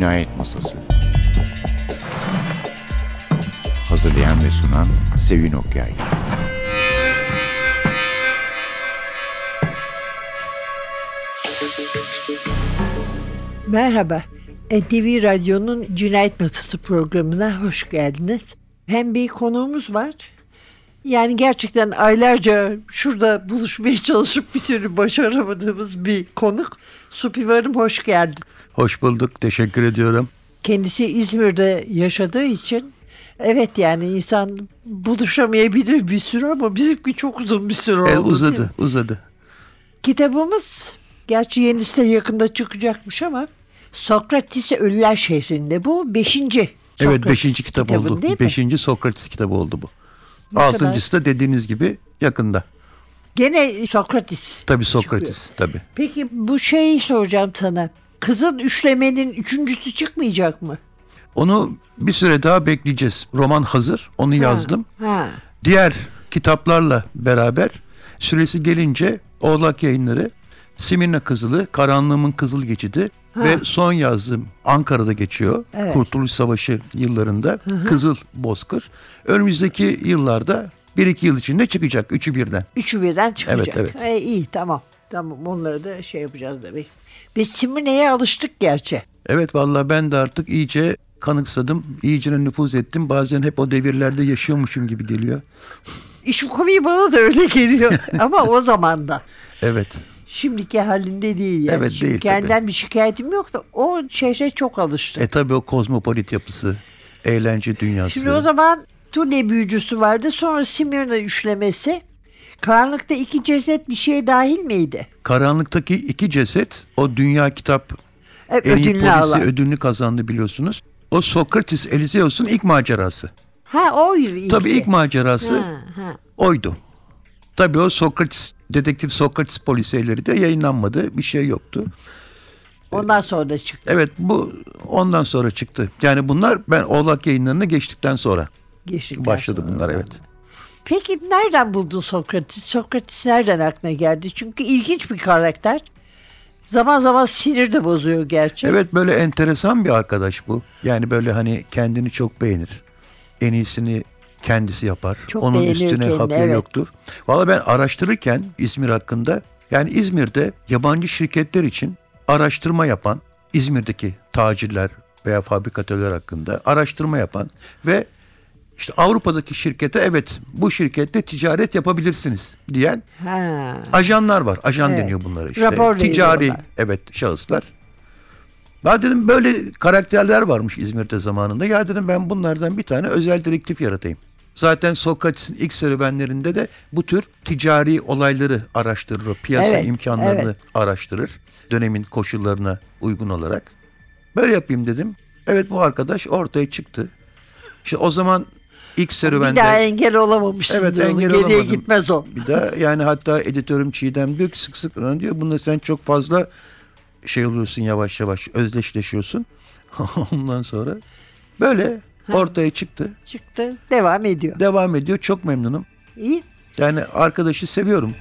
Cinayet Masası Hazırlayan ve sunan Sevin Okyay Merhaba. NTV Radyo'nun Cinayet Masası programına hoş geldiniz. Hem bir konuğumuz var. Yani gerçekten aylarca şurada buluşmaya çalışıp bir türlü başaramadığımız bir konuk. Supivarım hoş geldin. Hoş bulduk. Teşekkür ediyorum. Kendisi İzmir'de yaşadığı için evet yani insan buluşamayabilir bir süre ama bizimki çok uzun bir süre oldu. E, değil mi? uzadı, uzadı. Kitabımız gerçi yenisi de yakında çıkacakmış ama Sokrates Ölüler Şehri'nde bu beşinci. Evet Sokrates beşinci kitap oldu. Beşinci Sokrates kitabı oldu bu. Ne Altıncısı da dediğiniz gibi yakında. Gene Sokrates. Tabii Sokrates tabii. Peki bu şeyi soracağım sana. Kızın üçlemenin üçüncüsü çıkmayacak mı? Onu bir süre daha bekleyeceğiz. Roman hazır. Onu yazdım. Ha. Diğer kitaplarla beraber süresi gelince Oğlak Yayınları Simirna Kızılı, Karanlığımın Kızıl Geçidi ve son yazdığım Ankara'da geçiyor. Evet. Kurtuluş Savaşı yıllarında Kızıl Bozkır. Önümüzdeki yıllarda bir iki yıl içinde çıkacak. Üçü birden. Üçü birden çıkacak. Evet, evet. E, iyi tamam. Tamam onları da şey yapacağız demek. Biz Simine'ye alıştık gerçi. Evet vallahi ben de artık iyice kanıksadım. iyice nüfuz ettim. Bazen hep o devirlerde yaşıyormuşum gibi geliyor. İşin komiği bana da öyle geliyor. Ama o zaman da. Evet. Şimdiki halinde değil yani. Evet, Şimdi değil Kendinden bir şikayetim yok da o şehre çok alıştım. E tabi o kozmopolit yapısı, eğlence dünyası. Şimdi o zaman Tune büyücüsü vardı. Sonra Simyona üçlemesi. Karanlıkta iki ceset bir şeye dahil miydi? Karanlıktaki iki ceset o dünya kitap iyi ödülünü polisi alan. ödülünü kazandı biliyorsunuz. O Sokrates Eliseus'un ilk macerası. Ha o ilk. Tabii ilk macerası Ha, ha. oydu. Tabii o Sokrates, dedektif Sokrates polisiyeleri de yayınlanmadı. Bir şey yoktu. Ondan sonra da çıktı. Evet bu ondan sonra çıktı. Yani bunlar ben Oğlak yayınlarına geçtikten sonra Geçtikten başladı bunlar evet. Peki nereden buldun Sokrates? Sokrates nereden aklına geldi? Çünkü ilginç bir karakter. Zaman zaman sinir de bozuyor gerçi. Evet böyle enteresan bir arkadaş bu. Yani böyle hani kendini çok beğenir. En iyisini kendisi yapar. Çok Onun üstüne kendini, evet. yoktur. Valla ben araştırırken İzmir hakkında yani İzmir'de yabancı şirketler için araştırma yapan İzmir'deki tacirler veya fabrikatörler hakkında araştırma yapan ve işte Avrupa'daki şirkete evet bu şirkette ticaret yapabilirsiniz diyen Ha. ajanlar var. Ajan Evet. deniyor bunlara işte. Rapor Ticari veriyorlar. evet şahıslar. Ben dedim böyle karakterler varmış İzmir'de zamanında. Ya dedim ben bunlardan bir tane özel dedektif yaratayım. Zaten Sokrates'in ilk serüvenlerinde de bu tür ticari olayları araştırır. o Piyasa Evet, imkanlarını evet. araştırır. Dönemin koşullarına uygun olarak. Böyle yapayım dedim. Evet bu arkadaş ortaya çıktı. İşte o zaman ilk serüvende... Bir daha engel olamamışsın Evet diyor. engel Geriye olamadım. gitmez o. Bir daha yani hatta editörüm Çiğdem diyor ki sık sık bana diyor bunda sen çok fazla şey oluyorsun yavaş yavaş özdeşleşiyorsun. Ondan sonra böyle ortaya çıktı. Çıktı. Devam ediyor. Devam ediyor. Çok memnunum. İyi. Yani arkadaşı seviyorum.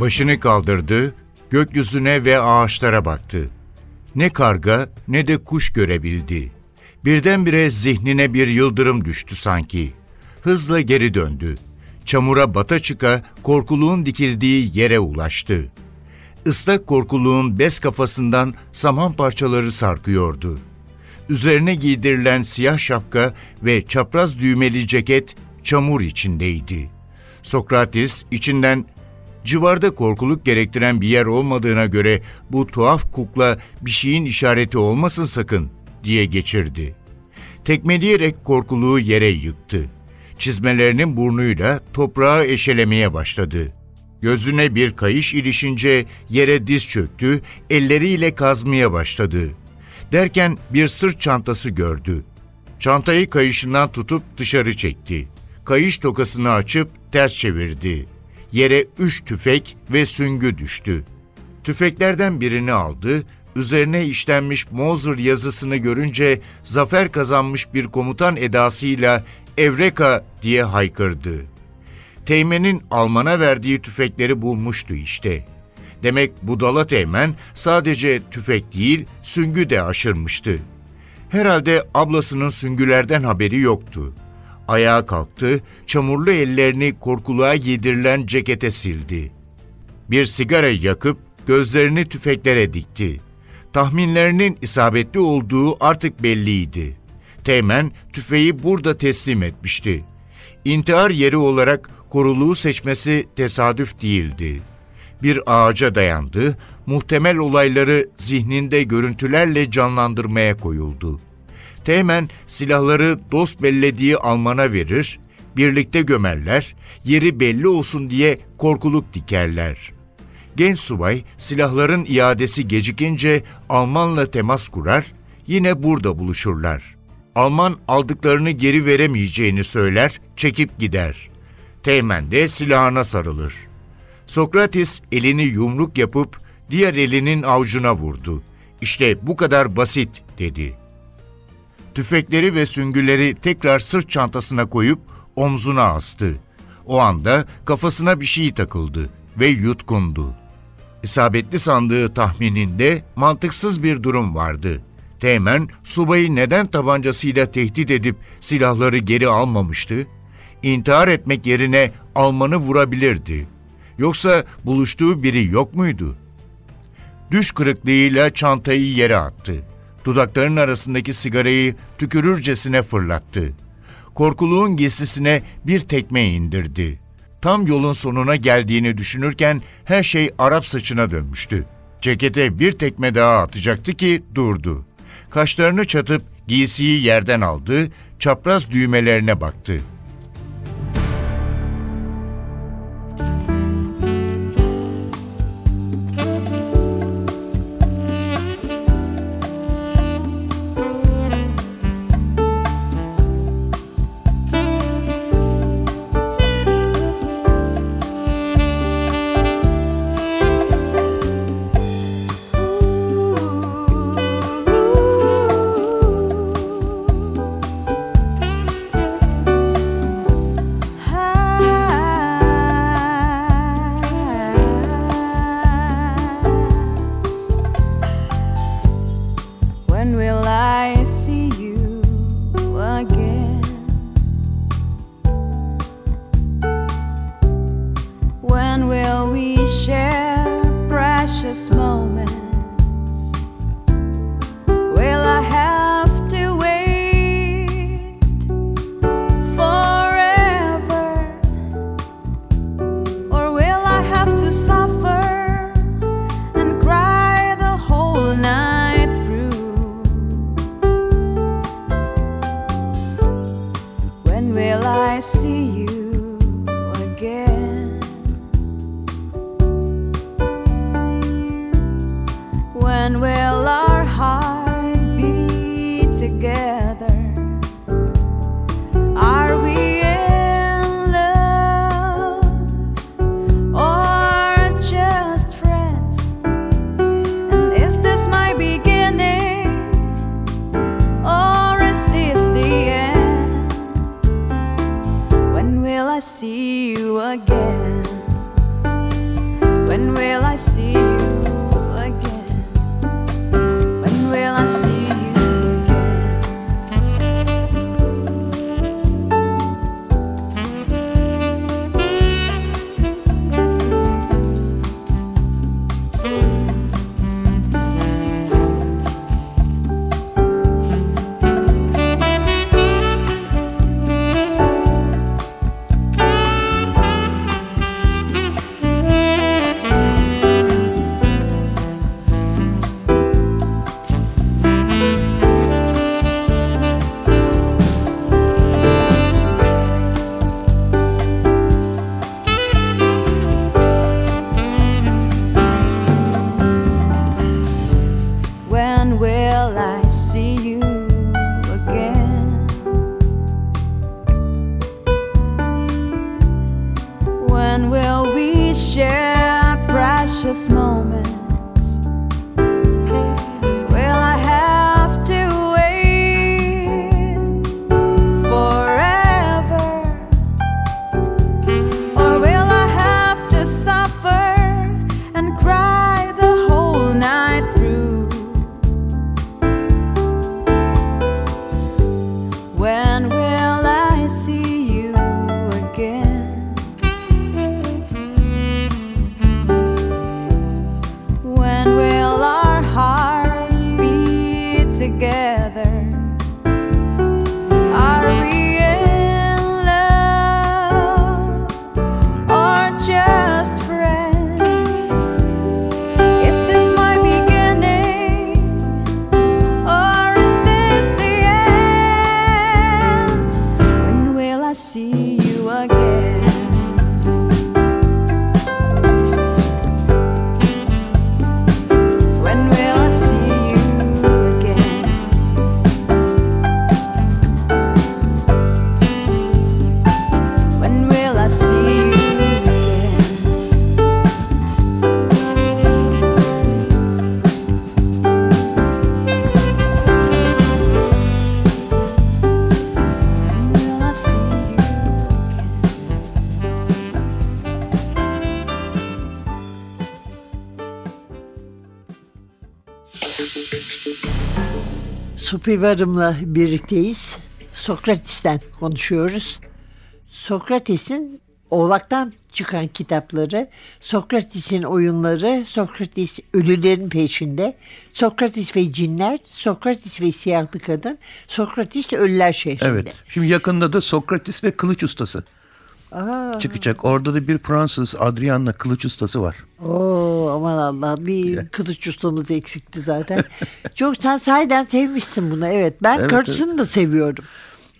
Başını kaldırdı, gökyüzüne ve ağaçlara baktı. Ne karga ne de kuş görebildi. Birdenbire zihnine bir yıldırım düştü sanki. Hızla geri döndü. Çamura bata çıka korkuluğun dikildiği yere ulaştı. Islak korkuluğun bez kafasından saman parçaları sarkıyordu. Üzerine giydirilen siyah şapka ve çapraz düğmeli ceket çamur içindeydi. Sokrates içinden civarda korkuluk gerektiren bir yer olmadığına göre bu tuhaf kukla bir şeyin işareti olmasın sakın diye geçirdi. Tekmeleyerek korkuluğu yere yıktı. Çizmelerinin burnuyla toprağı eşelemeye başladı. Gözüne bir kayış ilişince yere diz çöktü, elleriyle kazmaya başladı. Derken bir sırt çantası gördü. Çantayı kayışından tutup dışarı çekti. Kayış tokasını açıp ters çevirdi. Yere üç tüfek ve süngü düştü. Tüfeklerden birini aldı, üzerine işlenmiş Moser yazısını görünce zafer kazanmış bir komutan edasıyla Evreka diye haykırdı. Teğmen'in Alman'a verdiği tüfekleri bulmuştu işte. Demek budala Teğmen sadece tüfek değil, süngü de aşırmıştı. Herhalde ablasının süngülerden haberi yoktu. Ayağa kalktı, çamurlu ellerini korkuluğa yedirilen cekete sildi. Bir sigara yakıp gözlerini tüfeklere dikti. Tahminlerinin isabetli olduğu artık belliydi. Teğmen tüfeği burada teslim etmişti. İntihar yeri olarak koruluğu seçmesi tesadüf değildi. Bir ağaca dayandı, muhtemel olayları zihninde görüntülerle canlandırmaya koyuldu. Teğmen silahları dost bellediği Alman'a verir, birlikte gömerler, yeri belli olsun diye korkuluk dikerler. Genç subay silahların iadesi gecikince Almanla temas kurar, yine burada buluşurlar. Alman aldıklarını geri veremeyeceğini söyler, çekip gider. Teğmen de silahına sarılır. Sokrates elini yumruk yapıp diğer elinin avucuna vurdu. İşte bu kadar basit dedi. Tüfekleri ve süngüleri tekrar sırt çantasına koyup omzuna astı. O anda kafasına bir şey takıldı ve yutkundu. İsabetli sandığı tahmininde mantıksız bir durum vardı. Teğmen, subayı neden tabancasıyla tehdit edip silahları geri almamıştı? İntihar etmek yerine Alman'ı vurabilirdi. Yoksa buluştuğu biri yok muydu? Düş kırıklığıyla çantayı yere attı. Dudaklarının arasındaki sigarayı tükürürcesine fırlattı. Korkuluğun giysisine bir tekme indirdi. Tam yolun sonuna geldiğini düşünürken her şey Arap saçına dönmüştü. Cekete bir tekme daha atacaktı ki durdu. Kaşlarını çatıp giysiyi yerden aldı, çapraz düğmelerine baktı. Supi Varım'la birlikteyiz. Sokrates'ten konuşuyoruz. Sokrates'in Oğlak'tan çıkan kitapları, Sokrates'in oyunları, Sokrates ölülerin peşinde, Sokrates ve cinler, Sokrates ve siyahlı kadın, Sokrates ölüler şehrinde. Evet. Şimdi yakında da Sokrates ve kılıç ustası Aa, çıkacak. Orada da bir Fransız Adrian'la kılıç ustası var. Oo, aman Allah bir kılıç ustamız eksikti zaten. Çok sen sahiden sevmişsin bunu evet. Ben Evet, karısını da seviyorum.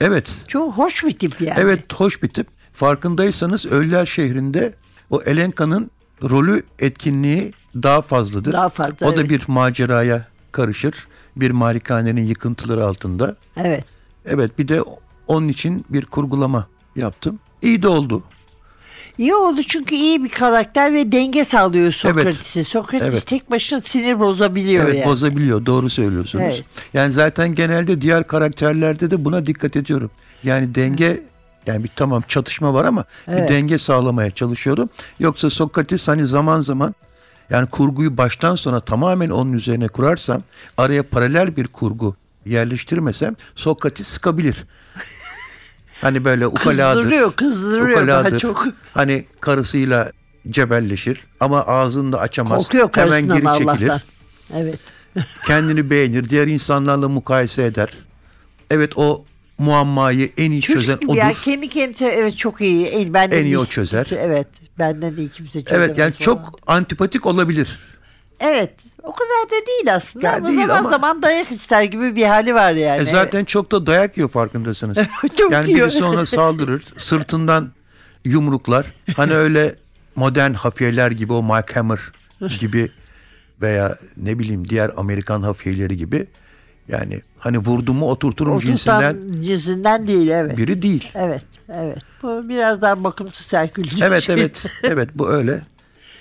Evet. Çok hoş bir tip yani. Evet hoş bir tip. Farkındaysanız Ölüler Şehri'nde o Elenka'nın rolü etkinliği daha fazladır. Daha fazla, O da evet. bir maceraya karışır. Bir malikanenin yıkıntıları altında. Evet. Evet bir de onun için bir kurgulama yaptım. İyi de oldu. İyi oldu çünkü iyi bir karakter ve denge sağlıyor Sokrates'e. Sokrates Evet. tek başına sinir bozabiliyor Evet yani. bozabiliyor doğru söylüyorsunuz. Evet. Yani zaten genelde diğer karakterlerde de buna dikkat ediyorum. Yani denge yani bir tamam çatışma var ama Evet. bir denge sağlamaya çalışıyorum. Yoksa Sokrates hani zaman zaman yani kurguyu baştan sona tamamen onun üzerine kurarsam araya paralel bir kurgu yerleştirmesem Sokrates sıkabilir. Hani böyle ukaladır. Kızdırıyor, kızdırıyor daha ukaladır. çok. Hani karısıyla cebelleşir ama ağzını da açamaz. Korkuyor Hemen geri çekilir Allah'tan. Evet. kendini beğenir, diğer insanlarla mukayese eder. Evet o muammayı en iyi çözen Çocuk gibi odur. ya kendi kendisi evet çok iyi. En, benden En iyi o çözer. Evet. Benden iyi kimse çözemez. Evet yani falan. çok antipatik olabilir. Evet. O kadar da değil aslında Ya ama değil zaman ama- zaman dayak ister gibi bir hali var yani. E zaten çok da dayak yiyor farkındasınız. Çok yani yiyor. birisi ona saldırır, sırtından yumruklar. Hani öyle modern hafiyeler gibi o Mike Hammer gibi veya ne bileyim diğer Amerikan hafiyeleri gibi. Yani hani vurdu mu oturturum Oturtan cinsinden cinsinden değil evet. biri değil. Evet, evet. Bu biraz daha bakımsız Herkül'ün Evet şey. evet evet bu öyle.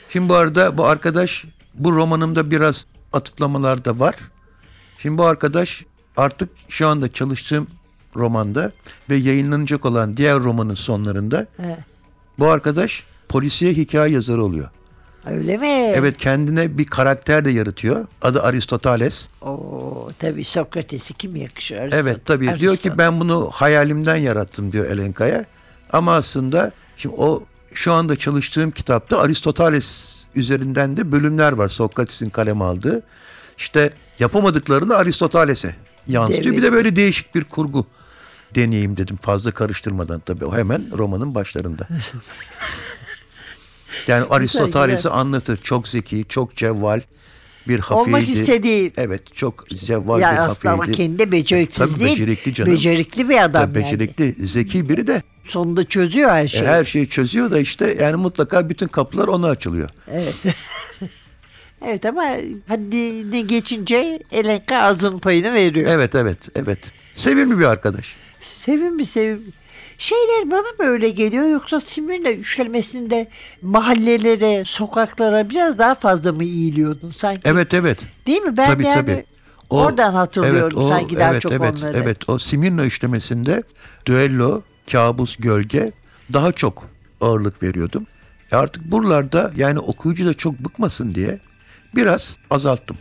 Şimdi bu arada bu arkadaş bu romanımda biraz atıklamalar da var. Şimdi bu arkadaş artık şu anda çalıştığım romanda ve yayınlanacak olan diğer romanın sonlarında Evet. bu arkadaş polisiye hikaye yazarı oluyor. Öyle mi? Evet kendine bir karakter de yaratıyor. Adı Aristoteles. Oo, tabii Sokrates'i kim yakışıyor? Evet tabii diyor ki ben bunu hayalimden yarattım diyor Elenka'ya. Ama aslında şimdi o şu anda çalıştığım kitapta Aristoteles üzerinden de bölümler var Sokrates'in kaleme aldığı. İşte yapamadıklarını Aristoteles'e yansıtıyor. Demek. Bir de böyle değişik bir kurgu deneyeyim dedim fazla karıştırmadan tabii. Hemen romanın başlarında. Yani Aristoteles'i anlatır. Çok zeki, çok cevval bir hafiydi. Olmak istediği Evet çok cevval yani bir aslında ama hafiydi. kendi beceriksiz Tabii değil. becerikli canım. Becerikli bir adam Tabii yani. becerikli, zeki biri de Sonunda çözüyor her e, şeyi. her şeyi çözüyor da işte yani mutlaka bütün kapılar ona açılıyor. Evet. evet ama haddini geçince Elenka ağzının payını veriyor. Evet evet evet. Sevimli bir arkadaş. Sevimli sevimli. Şeyler bana mı öyle geliyor yoksa Simir'le üçlemesinde mahallelere, sokaklara biraz daha fazla mı iyiliyordun sanki? Evet evet. Değil mi? Ben tabii yani tabii. oradan hatırlıyorum evet, o- sanki daha evet, çok evet, onları. Evet o Simirna işlemesinde düello, kabus, gölge daha çok ağırlık veriyordum. E artık buralarda yani okuyucu da çok bıkmasın diye biraz azalttım.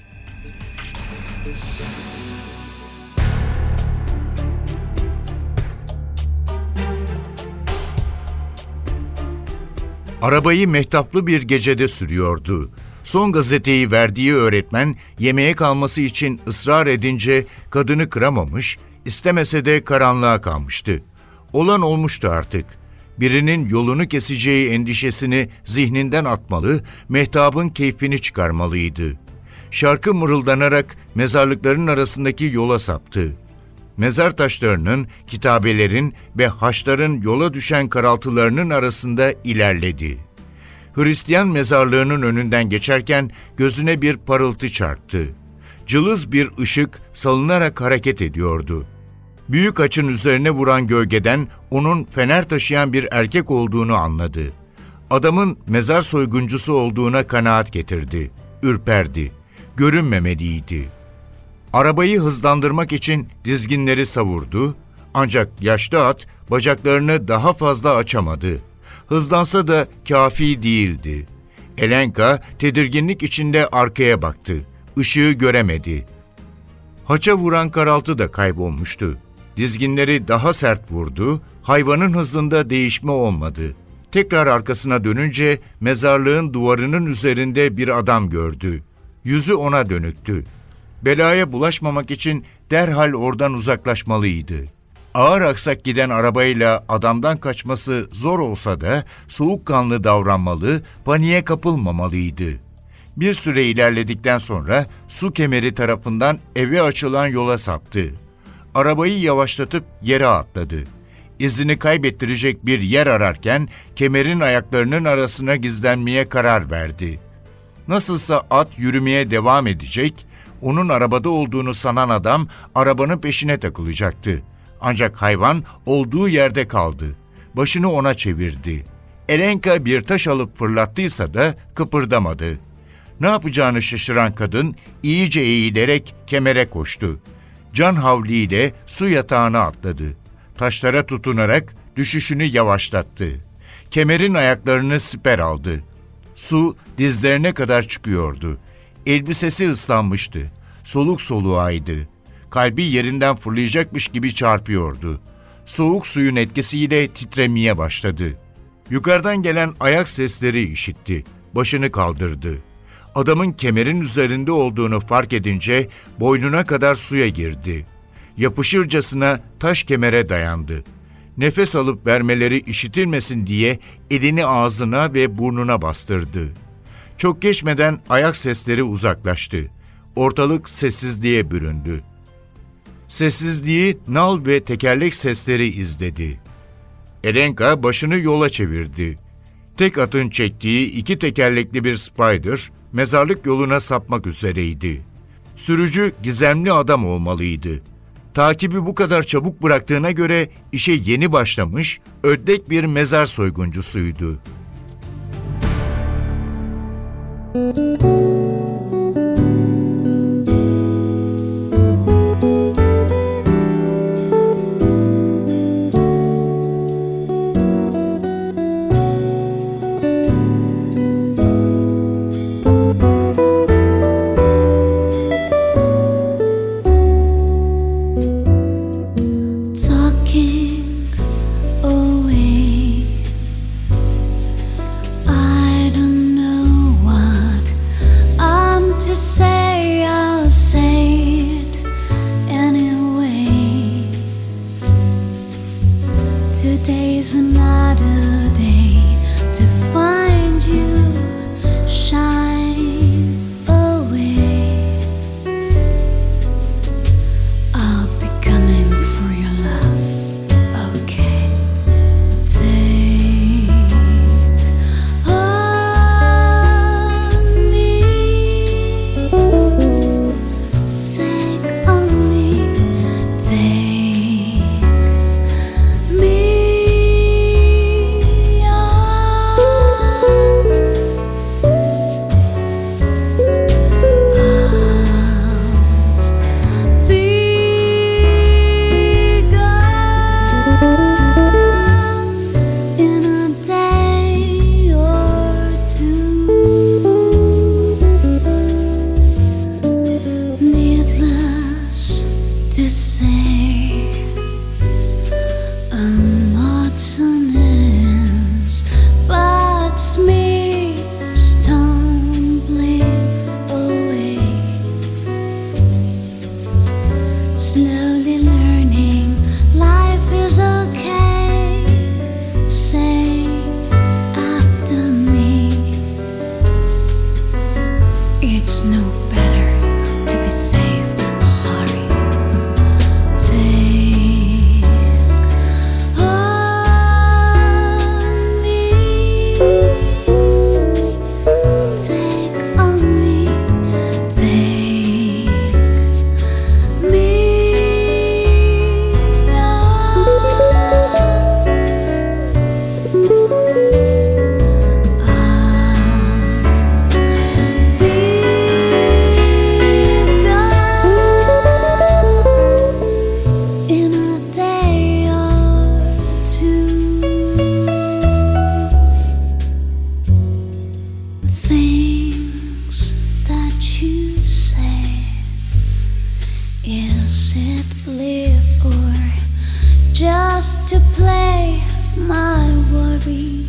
Arabayı mehtaplı bir gecede sürüyordu. Son gazeteyi verdiği öğretmen yemeğe kalması için ısrar edince kadını kıramamış, istemese de karanlığa kalmıştı. Olan olmuştu artık. Birinin yolunu keseceği endişesini zihninden atmalı, mehtabın keyfini çıkarmalıydı. Şarkı mırıldanarak mezarlıkların arasındaki yola saptı. Mezar taşlarının, kitabelerin ve haçların yola düşen karaltılarının arasında ilerledi. Hristiyan mezarlığının önünden geçerken gözüne bir parıltı çarptı. Cılız bir ışık salınarak hareket ediyordu. Büyük açın üzerine vuran gölgeden onun fener taşıyan bir erkek olduğunu anladı. Adamın mezar soyguncusu olduğuna kanaat getirdi. Ürperdi. Görünmemeliydi. Arabayı hızlandırmak için dizginleri savurdu ancak yaşlı at bacaklarını daha fazla açamadı. Hızlansa da kafi değildi. Elenka tedirginlik içinde arkaya baktı. ışığı göremedi. Haça vuran karaltı da kaybolmuştu. Dizginleri daha sert vurdu, hayvanın hızında değişme olmadı. Tekrar arkasına dönünce mezarlığın duvarının üzerinde bir adam gördü. Yüzü ona dönüktü. Belaya bulaşmamak için derhal oradan uzaklaşmalıydı. Ağır aksak giden arabayla adamdan kaçması zor olsa da soğukkanlı davranmalı, paniğe kapılmamalıydı. Bir süre ilerledikten sonra su kemeri tarafından eve açılan yola saptı. Arabayı yavaşlatıp yere atladı. İzini kaybettirecek bir yer ararken kemerin ayaklarının arasına gizlenmeye karar verdi. Nasılsa at yürümeye devam edecek, onun arabada olduğunu sanan adam arabanın peşine takılacaktı. Ancak hayvan olduğu yerde kaldı. Başını ona çevirdi. Elenka bir taş alıp fırlattıysa da kıpırdamadı. Ne yapacağını şaşıran kadın iyice eğilerek kemere koştu. Can havliyle su yatağına atladı. Taşlara tutunarak düşüşünü yavaşlattı. Kemerin ayaklarını siper aldı. Su dizlerine kadar çıkıyordu. Elbisesi ıslanmıştı. Soluk soluğaydı. Kalbi yerinden fırlayacakmış gibi çarpıyordu. Soğuk suyun etkisiyle titremeye başladı. Yukarıdan gelen ayak sesleri işitti. Başını kaldırdı. Adamın kemerin üzerinde olduğunu fark edince boynuna kadar suya girdi. Yapışırcasına taş kemere dayandı. Nefes alıp vermeleri işitilmesin diye elini ağzına ve burnuna bastırdı. Çok geçmeden ayak sesleri uzaklaştı. Ortalık sessizliğe büründü. Sessizliği nal ve tekerlek sesleri izledi. Elenka başını yola çevirdi. Tek atın çektiği iki tekerlekli bir spider mezarlık yoluna sapmak üzereydi. Sürücü gizemli adam olmalıydı. Takibi bu kadar çabuk bıraktığına göre işe yeni başlamış, ödlek bir mezar soyguncusuydu. talking sit, live, or just to play my worries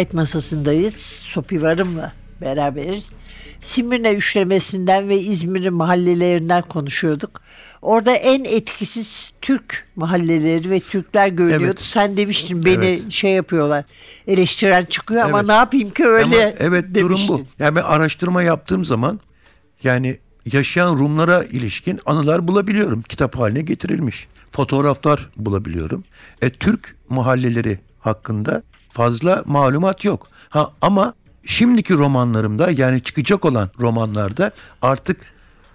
Cinayet masasındayız. Sopi Varım'la beraberiz. Simirne üçlemesinden ve İzmir'in mahallelerinden konuşuyorduk. Orada en etkisiz Türk mahalleleri ve Türkler görünüyordu. Evet. Sen demiştin beni Evet. şey yapıyorlar. Eleştiren çıkıyor ama Evet. ne yapayım ki öyle Ama evet durum demiştin. bu. Yani ben araştırma yaptığım zaman yani yaşayan Rumlara ilişkin anılar bulabiliyorum. Kitap haline getirilmiş. Fotoğraflar bulabiliyorum. E, Türk mahalleleri hakkında fazla malumat yok. Ha ama şimdiki romanlarımda yani çıkacak olan romanlarda artık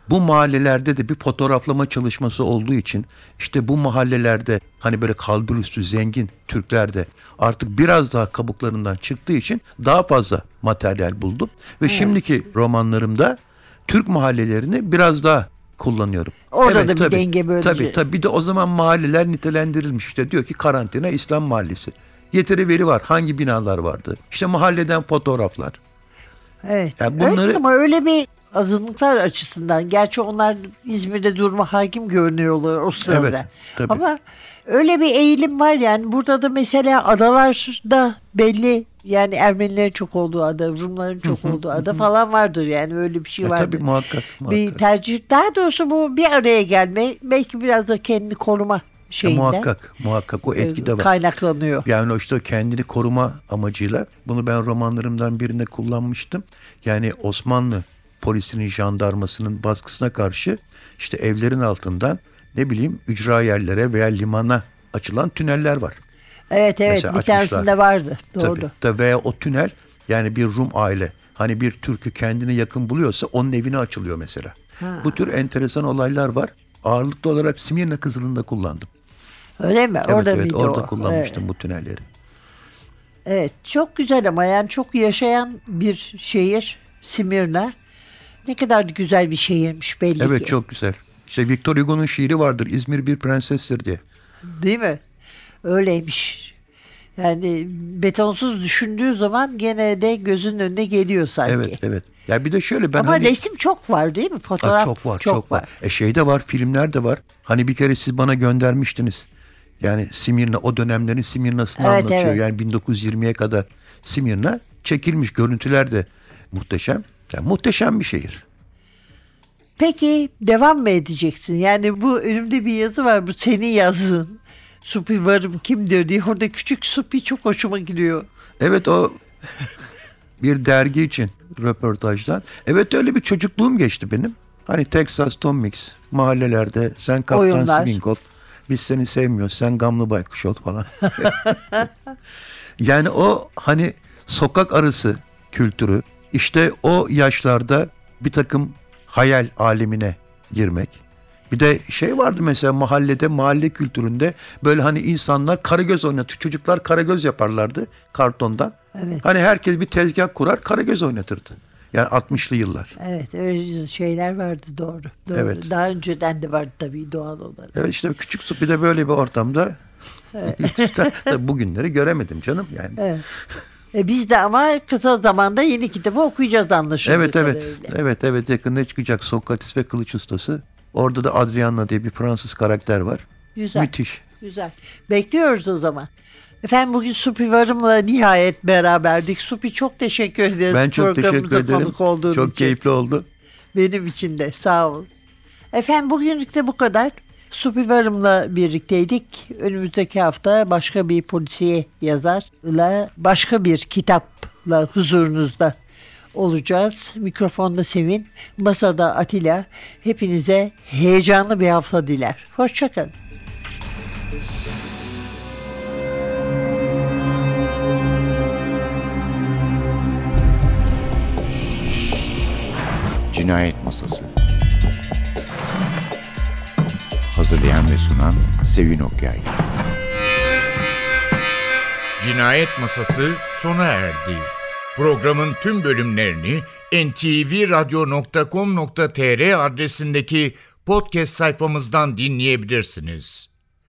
bu mahallelerde de bir fotoğraflama çalışması olduğu için işte bu mahallelerde hani böyle kalbur üstü zengin Türkler de artık biraz daha kabuklarından çıktığı için daha fazla materyal buldum. Ve şimdiki romanlarımda Türk mahallelerini biraz daha kullanıyorum. Orada da bir denge böylece. Tabii tabii bir de o zaman mahalleler nitelendirilmiş işte diyor ki karantina İslam mahallesi. Yeteri veri var. Hangi binalar vardı? İşte mahalleden fotoğraflar. Evet. Yani bunları- Evet ama öyle bir azınlıklar açısından. Gerçi onlar İzmir'de durma hakim görünüyorlar o sırada. Evet, tabii. Ama öyle bir eğilim var yani. Burada da mesela adalarda belli yani Ermenilerin çok olduğu ada, Rumların çok olduğu ada falan vardır yani öyle bir şey E, vardır. tabii muhakkak, Bir muhakkak. tercih daha doğrusu bu bir araya gelme belki biraz da kendini koruma Ya şeyinden muhakkak muhakkak o etki de var. kaynaklanıyor. Yani o işte kendini koruma amacıyla bunu ben romanlarımdan birinde kullanmıştım. Yani Osmanlı polisinin jandarmasının baskısına karşı işte evlerin altından ne bileyim ücra yerlere veya limana açılan tüneller var. Evet evet Mesela bir açmışlar. tanesinde vardı. Doğru. Tabii, tabii veya o tünel yani bir Rum aile hani bir Türk'ü kendine yakın buluyorsa onun evine açılıyor mesela. Bu tür enteresan olaylar var. Ağırlıklı olarak Simirna Kızılı'nda kullandım. Öyle mi? Evet orada evet orada o? kullanmıştım Evet. bu tünelleri. Evet çok güzel ama yani çok yaşayan bir şehir Simirna. Ne kadar güzel bir şehirmiş belli Evet ki. çok güzel. İşte Victor Hugo'nun şiiri vardır. İzmir bir prensestir diye. Değil mi? Öyleymiş. Yani betonsuz düşündüğü zaman gene de gözün önüne geliyor sanki. Evet evet. Ya bir de şöyle ben ama hani resim çok var değil mi? Ha, Fotoğraf çok var çok, var. E şeyde var filmler de var. Hani bir kere siz bana göndermiştiniz. Yani Simirna o dönemlerin Simirna'sını Evet, anlatıyor. evet. Yani 1920'ye kadar Simirna çekilmiş görüntüler de muhteşem. Yani muhteşem bir şehir. Peki devam mı edeceksin? Yani bu önümde bir yazı var. Bu senin yazdığın. Supi varım kimdir diye. Orada küçük Supi çok hoşuma gidiyor. Evet o bir dergi için röportajdan. Evet öyle bir çocukluğum geçti benim. Hani Texas Tom Mix mahallelerde sen kaptan swing ol. Biz seni sevmiyoruz. Sen gamlı baykuş ol falan. yani o hani sokak arası kültürü işte o yaşlarda bir takım hayal alemine girmek. Bir de şey vardı mesela mahallede mahalle kültüründe böyle hani insanlar karagöz oynatır. Çocuklar karagöz yaparlardı kartondan. Evet. Hani herkes bir tezgah kurar karagöz oynatırdı. Yani 60'lı yıllar. Evet öyle şeyler vardı doğru. doğru. Evet. Daha önceden de vardı tabii doğal olarak. Evet işte küçük su bir de böyle bir ortamda Tabii bugünleri göremedim canım yani. Evet. E biz de ama kısa zamanda yeni kitabı okuyacağız anlaşıldığı Evet evet. kadarıyla. Evet evet yakında çıkacak Sokrates ve Kılıç Ustası. Orada da Adriana diye bir Fransız karakter var. Güzel. Müthiş. Güzel. Bekliyoruz o zaman. Efendim bugün Supi Varım'la nihayet beraberdik. Supi çok teşekkür ederiz. Ben çok teşekkür ederim. konuk Çok için. keyifli oldu. Benim için de sağ olun. Efendim bugünlük de bu kadar. Supi Varım'la birlikteydik. Önümüzdeki hafta başka bir polisiye yazarla başka bir kitapla huzurunuzda olacağız. Mikrofonda Sevin, masada Atilla. Hepinize heyecanlı bir hafta diler. Hoşçakalın. Cinayet Masası Hazırlayan ve sunan Sevin Okyay Cinayet Masası sona erdi. Programın tüm bölümlerini ntvradio.com.tr adresindeki podcast sayfamızdan dinleyebilirsiniz.